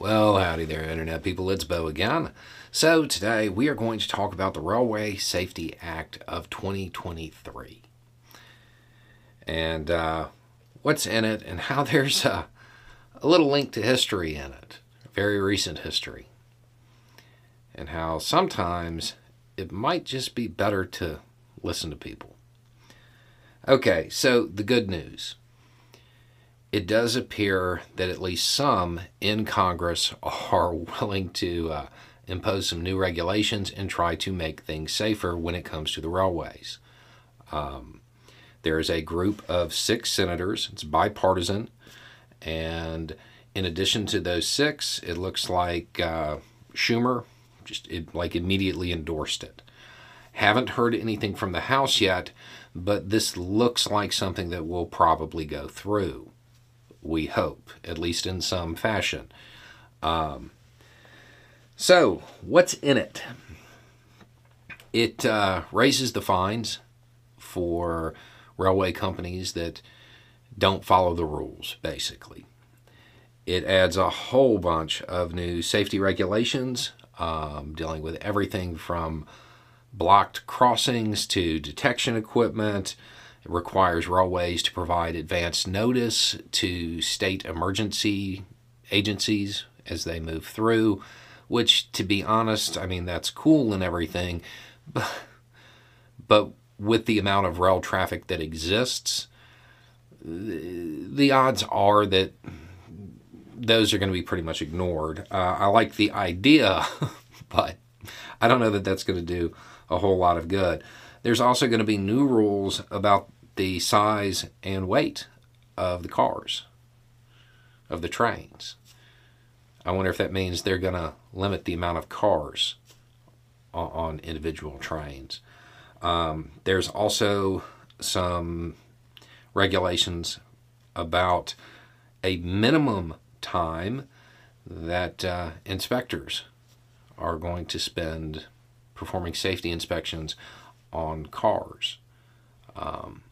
Well, howdy there, Internet people. It's Bo again. So, today we are going to talk about the Railway Safety Act of 2023 and uh, what's in it, and how there's a, a little link to history in it, very recent history, and how sometimes it might just be better to listen to people. Okay, so the good news it does appear that at least some in Congress are willing to uh, impose some new regulations and try to make things safer when it comes to the railways. Um, there is a group of six senators, it's bipartisan, and in addition to those six, it looks like uh, Schumer just it, like immediately endorsed it. Haven't heard anything from the House yet, but this looks like something that will probably go through we hope, at least in some fashion. Um, so, what's in it? It uh, raises the fines for railway companies that don't follow the rules, basically. It adds a whole bunch of new safety regulations um, dealing with everything from blocked crossings to detection equipment, it requires railways to provide advance notice to state emergency agencies as they move through, which, to be honest, I mean, that's cool and everything, but, but with the amount of rail traffic that exists, the the odds are that those are going to be pretty much ignored. Uh, I like the idea, but I don't know that that's going to do a whole lot of good. There's also going to be new rules about the size and weight of the cars, of the trains. I wonder if that means they're going to limit the amount of cars on, on individual trains. Um, there's also some regulations about a minimum time that uh, inspectors are going to spend performing safety inspections on cars. Um,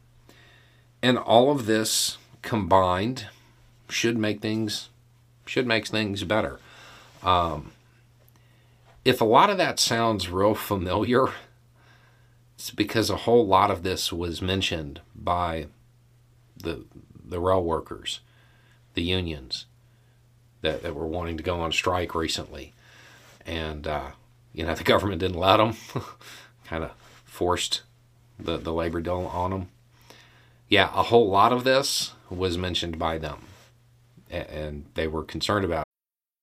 and all of this combined should make things should make things better. Um, if a lot of that sounds real familiar, it's because a whole lot of this was mentioned by the the rail workers, the unions that, that were wanting to go on strike recently, and uh, you know the government didn't let them, kind of forced the the labor deal on them yeah, a whole lot of this was mentioned by them, and they were concerned about.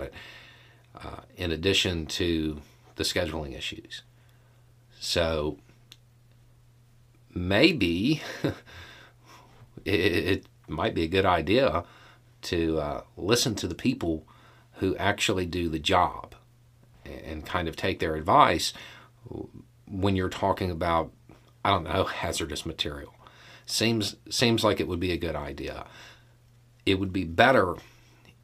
it, uh, in addition to the scheduling issues. So maybe it, it, might be a good idea to uh, listen to the people who actually do the job and kind of take their advice when you're talking about I don't know hazardous material. Seems seems like it would be a good idea. It would be better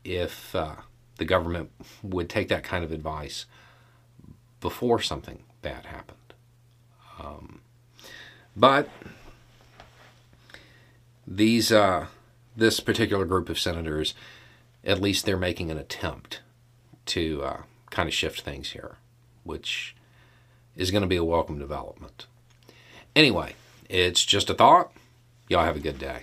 if uh, the government would take that kind of advice before something bad happened. Um, but these uh, this particular group of senators, at least they're making an attempt to uh, kind of shift things here, which is going to be a welcome development. Anyway, it's just a thought. Y'all have a good day.